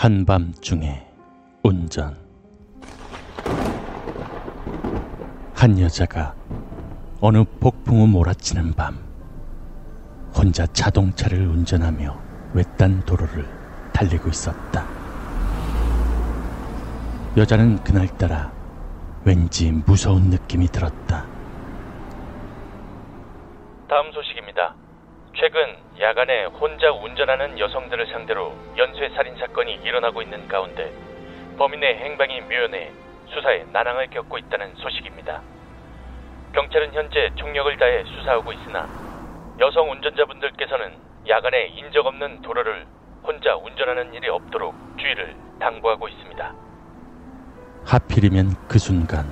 한밤중에 운전 한 여자가 어느 폭풍우 몰아치는 밤 혼자 자동차를 운전하며 외딴 도로를 달리고 있었다. 여자는 그날따라 왠지 무서운 느낌이 들었다. 다음 소식입니다. 최근 야간에 혼자 운전하는 여성들을 상대로 연쇄 살인 사건이 일어나고 있는 가운데 범인의 행방이 묘연해 수사에 난항을 겪고 있다는 소식입니다. 경찰은 현재 총력을 다해 수사하고 있으나 여성 운전자분들께서는 야간에 인적 없는 도로를 혼자 운전하는 일이 없도록 주의를 당부하고 있습니다. 하필이면 그 순간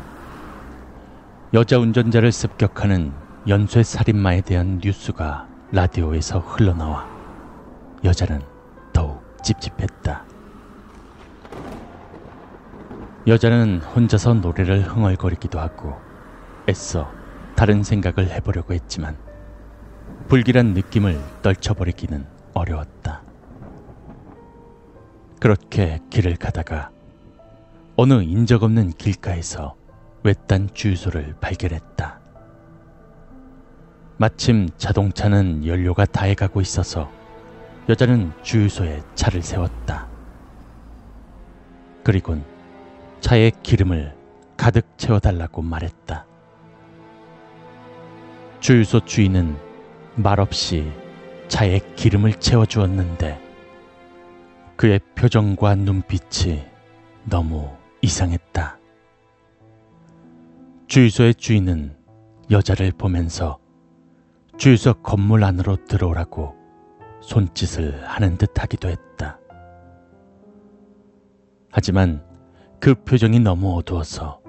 여자 운전자를 습격하는 연쇄 살인마에 대한 뉴스가 라디오에서 흘러나와 여자는 더욱 찝찝했다. 여자는 혼자서 노래를 흥얼거리기도 하고 애써 다른 생각을 해보려고 했지만 불길한 느낌을 떨쳐버리기는 어려웠다. 그렇게 길을 가다가 어느 인적 없는 길가에서 외딴 주유소를 발견했다. 마침 자동차는 연료가 다해가고 있어서 여자는 주유소에 차를 세웠다. 그리곤 차에 기름을 가득 채워달라고 말했다. 주유소 주인은 말없이 차에 기름을 채워주었는데 그의 표정과 눈빛이 너무 이상했다. 주유소의 주인은 여자를 보면서 주유소 건물 안으로 들어오라고 손짓을 하는 듯 하기도 했다. 하지만 그 표정이 너무 어두워서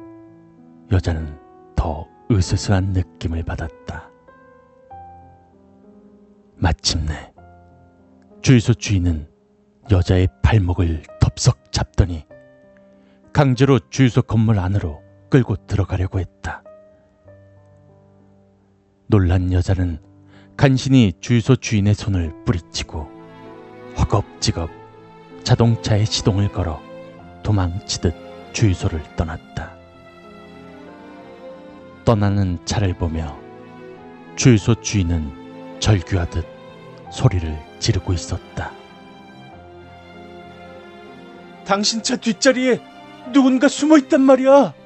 여자는 더 으스스한 느낌을 받았다. 마침내 주유소 주인은 여자의 발목을 덥석 잡더니 강제로 주유소 건물 안으로 끌고 들어가려고 했다. 놀란 여자는 간신히 주유소 주인의 손을 뿌리치고 허겁지겁 자동차에 시동을 걸어 도망치듯 주유소를 떠났다. 떠나는 차를 보며 주유소 주인은 절규하듯 소리를 지르고 있었다. 당신 차 뒷자리에 누군가 숨어 있단 말이야.